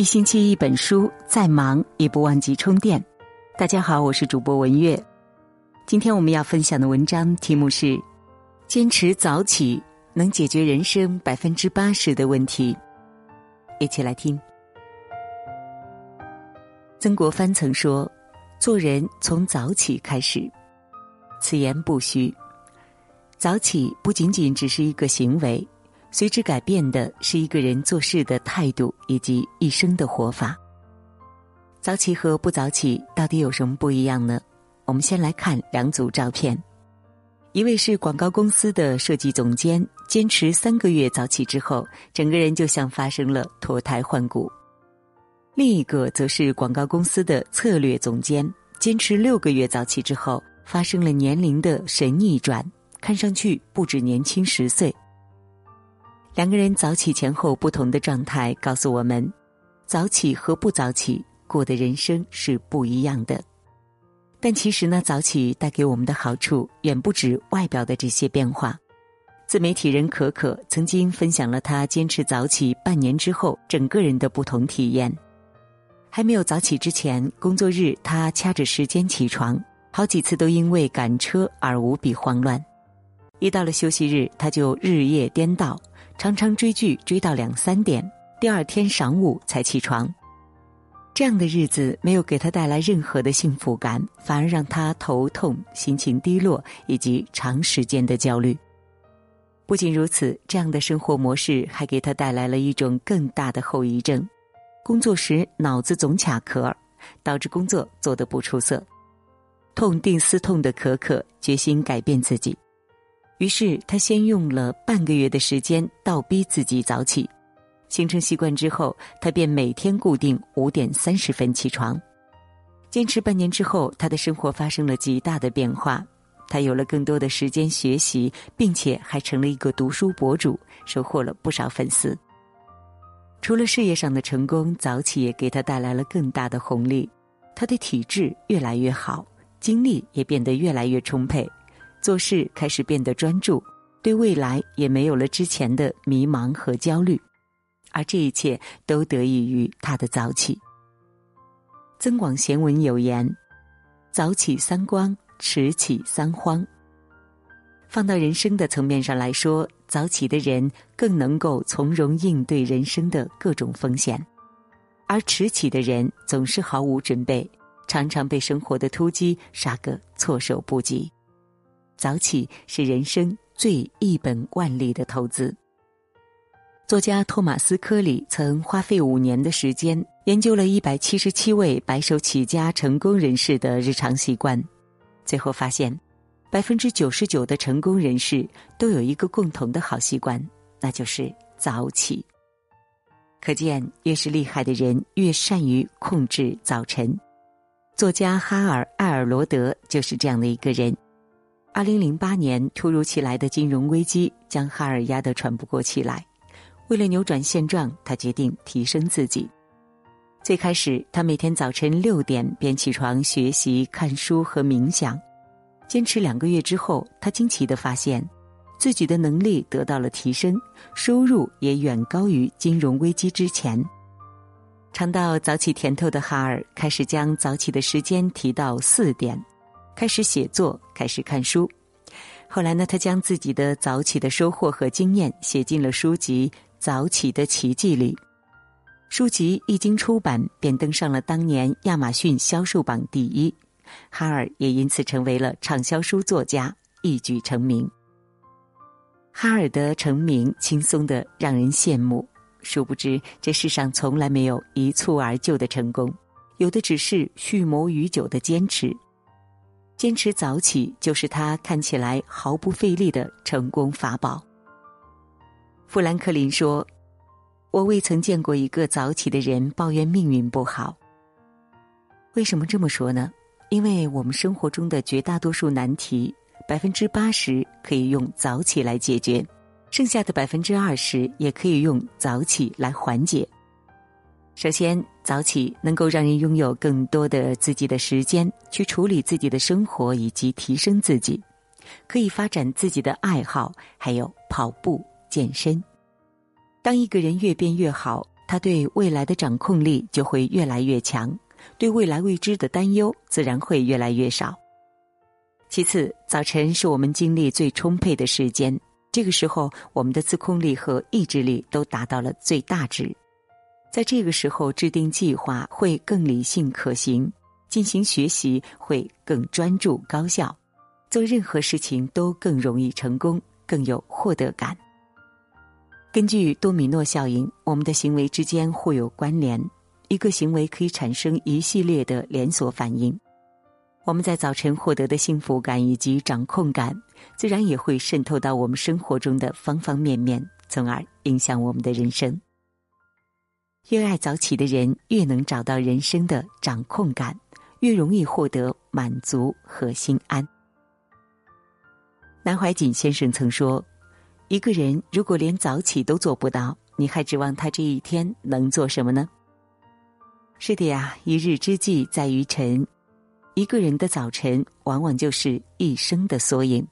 一星期一本书，再忙也不忘记充电。大家好，我是主播文月。今天我们要分享的文章题目是：坚持早起能解决人生百分之八十的问题。一起来听。曾国藩曾说：“做人从早起开始。”此言不虚。早起不仅仅只是一个行为。随之改变的是一个人做事的态度以及一生的活法。早起和不早起到底有什么不一样呢？我们先来看两组照片，一位是广告公司的设计总监，坚持三个月早起之后，整个人就像发生了脱胎换骨；另一个则是广告公司的策略总监，坚持六个月早起之后，发生了年龄的神逆转，看上去不止年轻十岁。两个人早起前后不同的状态，告诉我们，早起和不早起过的人生是不一样的。但其实呢，早起带给我们的好处远不止外表的这些变化。自媒体人可可曾经分享了他坚持早起半年之后整个人的不同体验。还没有早起之前，工作日他掐着时间起床，好几次都因为赶车而无比慌乱。一到了休息日，他就日夜颠倒。常常追剧追到两三点，第二天晌午才起床。这样的日子没有给他带来任何的幸福感，反而让他头痛、心情低落以及长时间的焦虑。不仅如此，这样的生活模式还给他带来了一种更大的后遗症：工作时脑子总卡壳，导致工作做得不出色。痛定思痛的可可决心改变自己。于是他先用了半个月的时间倒逼自己早起，形成习惯之后，他便每天固定五点三十分起床。坚持半年之后，他的生活发生了极大的变化，他有了更多的时间学习，并且还成了一个读书博主，收获了不少粉丝。除了事业上的成功，早起也给他带来了更大的红利，他的体质越来越好，精力也变得越来越充沛。做事开始变得专注，对未来也没有了之前的迷茫和焦虑，而这一切都得益于他的早起。增广贤文有言：“早起三光，迟起三荒。”放到人生的层面上来说，早起的人更能够从容应对人生的各种风险，而迟起的人总是毫无准备，常常被生活的突击杀个措手不及。早起是人生最一本万利的投资。作家托马斯·科里曾花费五年的时间研究了一百七十七位白手起家成功人士的日常习惯，最后发现，百分之九十九的成功人士都有一个共同的好习惯，那就是早起。可见，越是厉害的人，越善于控制早晨。作家哈尔·艾尔罗德就是这样的一个人。二零零八年，突如其来的金融危机将哈尔压得喘不过气来。为了扭转现状，他决定提升自己。最开始，他每天早晨六点便起床学习、看书和冥想。坚持两个月之后，他惊奇的发现，自己的能力得到了提升，收入也远高于金融危机之前。尝到早起甜头的哈尔，开始将早起的时间提到四点。开始写作，开始看书。后来呢，他将自己的早起的收获和经验写进了书籍《早起的奇迹》里。书籍一经出版，便登上了当年亚马逊销售榜第一。哈尔也因此成为了畅销书作家，一举成名。哈尔的成名轻松的让人羡慕，殊不知这世上从来没有一蹴而就的成功，有的只是蓄谋已久的坚持。坚持早起就是他看起来毫不费力的成功法宝。富兰克林说：“我未曾见过一个早起的人抱怨命运不好。为什么这么说呢？因为我们生活中的绝大多数难题，百分之八十可以用早起来解决，剩下的百分之二十也可以用早起来缓解。”首先，早起能够让人拥有更多的自己的时间去处理自己的生活以及提升自己，可以发展自己的爱好，还有跑步、健身。当一个人越变越好，他对未来的掌控力就会越来越强，对未来未知的担忧自然会越来越少。其次，早晨是我们精力最充沛的时间，这个时候我们的自控力和意志力都达到了最大值，在这个时候制定计划会更理性可行，进行学习会更专注高效，做任何事情都更容易成功，更有获得感。根据多米诺效应，我们的行为之间互有关联，一个行为可以产生一系列的连锁反应。我们在早晨获得的幸福感以及掌控感，自然也会渗透到我们生活中的方方面面，从而影响我们的人生。越爱早起的人，越能找到人生的掌控感，越容易获得满足和心安。南怀瑾先生曾说。一个人如果连早起都做不到，你还指望他这一天能做什么呢？是的呀，一日之计在于晨。一个人的早晨，往往就是一生的缩影。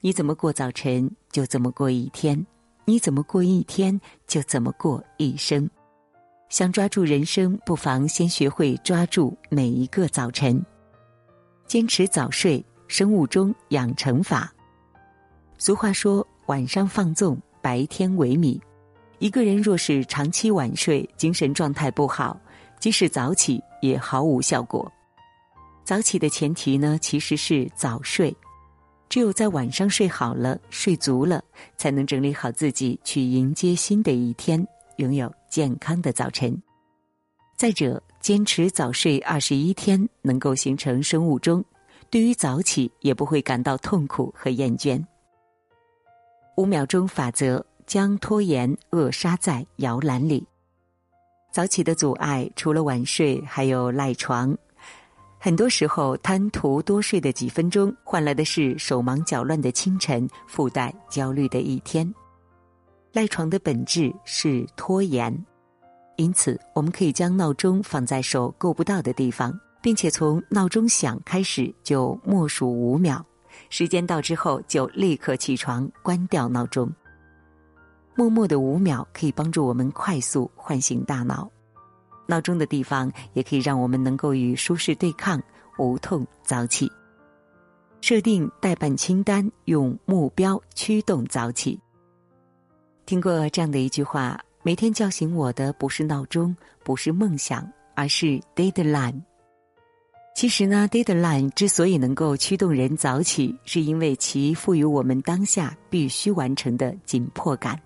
你怎么过早晨，就怎么过一天；你怎么过一天，就怎么过一生。想抓住人生，不妨先学会抓住每一个早晨。坚持早睡，生物钟养成法。俗话说。晚上放纵，白天萎靡。一个人若是长期晚睡，精神状态不好，即使早起也毫无效果。早起的前提呢，其实是早睡。只有在晚上睡好了、睡足了，才能整理好自己，去迎接新的一天，拥有健康的早晨。再者，坚持早睡二十一天，能够形成生物钟，对于早起也不会感到痛苦和厌倦。五秒钟法则将拖延扼杀在摇篮里。早起的阻碍除了晚睡，还有赖床。很多时候，贪图多睡的几分钟，换来的是手忙脚乱的清晨，附带焦虑的一天。赖床的本质是拖延，因此我们可以将闹钟放在手够不到的地方，并且从闹钟响开始就默数五秒。时间到之后，就立刻起床，关掉闹钟。默默的五秒可以帮助我们快速唤醒大脑。闹钟的地方也可以让我们能够与舒适对抗，无痛早起。设定待办清单，用目标驱动早起。听过这样的一句话：每天叫醒我的不是闹钟，不是梦想，而是 deadline。其实呢，deadline 之所以能够驱动人早起，是因为其赋予我们当下必须完成的紧迫感。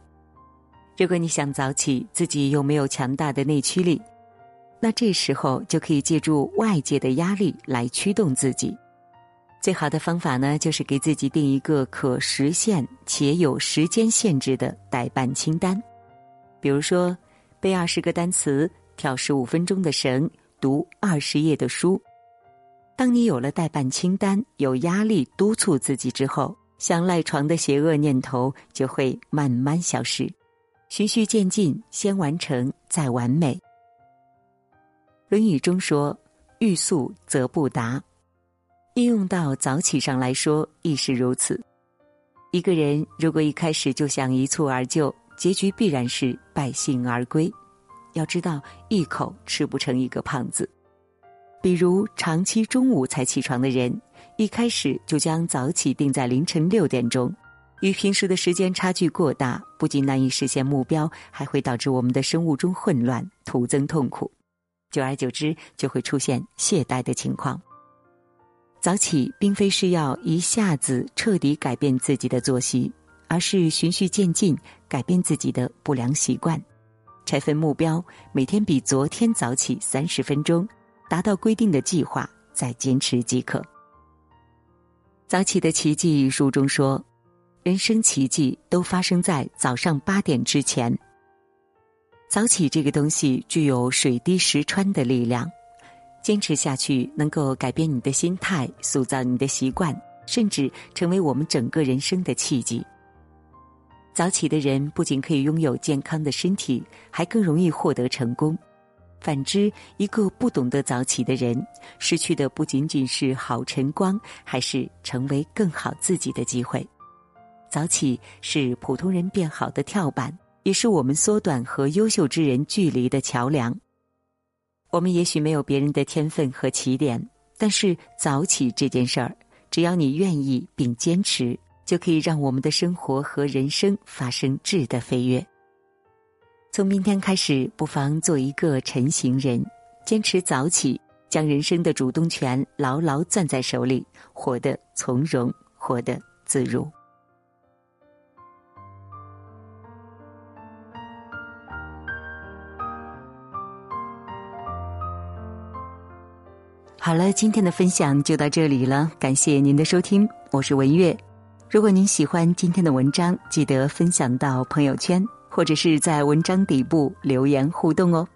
如果你想早起，自己又没有强大的内驱力，那这时候就可以借助外界的压力来驱动自己。最好的方法呢，就是给自己定一个可实现且有时间限制的待办清单，比如说背二十个单词、跳十五分钟的绳、读二十页的书。当你有了代办清单，有压力督促自己之后，想赖床的邪恶念头就会慢慢消失，循序渐进，先完成再完美。《论语》中说：“欲速则不达。”应用到早起上来说亦是如此。一个人如果一开始就想一蹴而就，结局必然是败兴而归。要知道，一口吃不成一个胖子。比如长期中午才起床的人，一开始就将早起定在凌晨六点钟，与平时的时间差距过大，不仅难以实现目标，还会导致我们的生物钟混乱，徒增痛苦。久而久之，就会出现懈怠的情况。早起并非是要一下子彻底改变自己的作息，而是循序渐进改变自己的不良习惯，拆分目标，每天比昨天早起三十分钟。达到规定的计划，再坚持即可。早起的奇迹书中说，人生奇迹都发生在早上八点之前。早起这个东西具有水滴石穿的力量，坚持下去能够改变你的心态，塑造你的习惯，甚至成为我们整个人生的契机。早起的人不仅可以拥有健康的身体，还更容易获得成功。反之，一个不懂得早起的人，失去的不仅仅是好晨光，还是成为更好自己的机会。早起是普通人变好的跳板，也是我们缩短和优秀之人距离的桥梁。我们也许没有别人的天分和起点，但是早起这件事儿，只要你愿意并坚持，就可以让我们的生活和人生发生质的飞跃。从明天开始，不妨做一个晨行人，坚持早起，将人生的主动权牢牢攥在手里，活得从容，活得自如。好了，今天的分享就到这里了，感谢您的收听，我是文月。如果您喜欢今天的文章，记得分享到朋友圈，或者是在文章底部留言互动哦。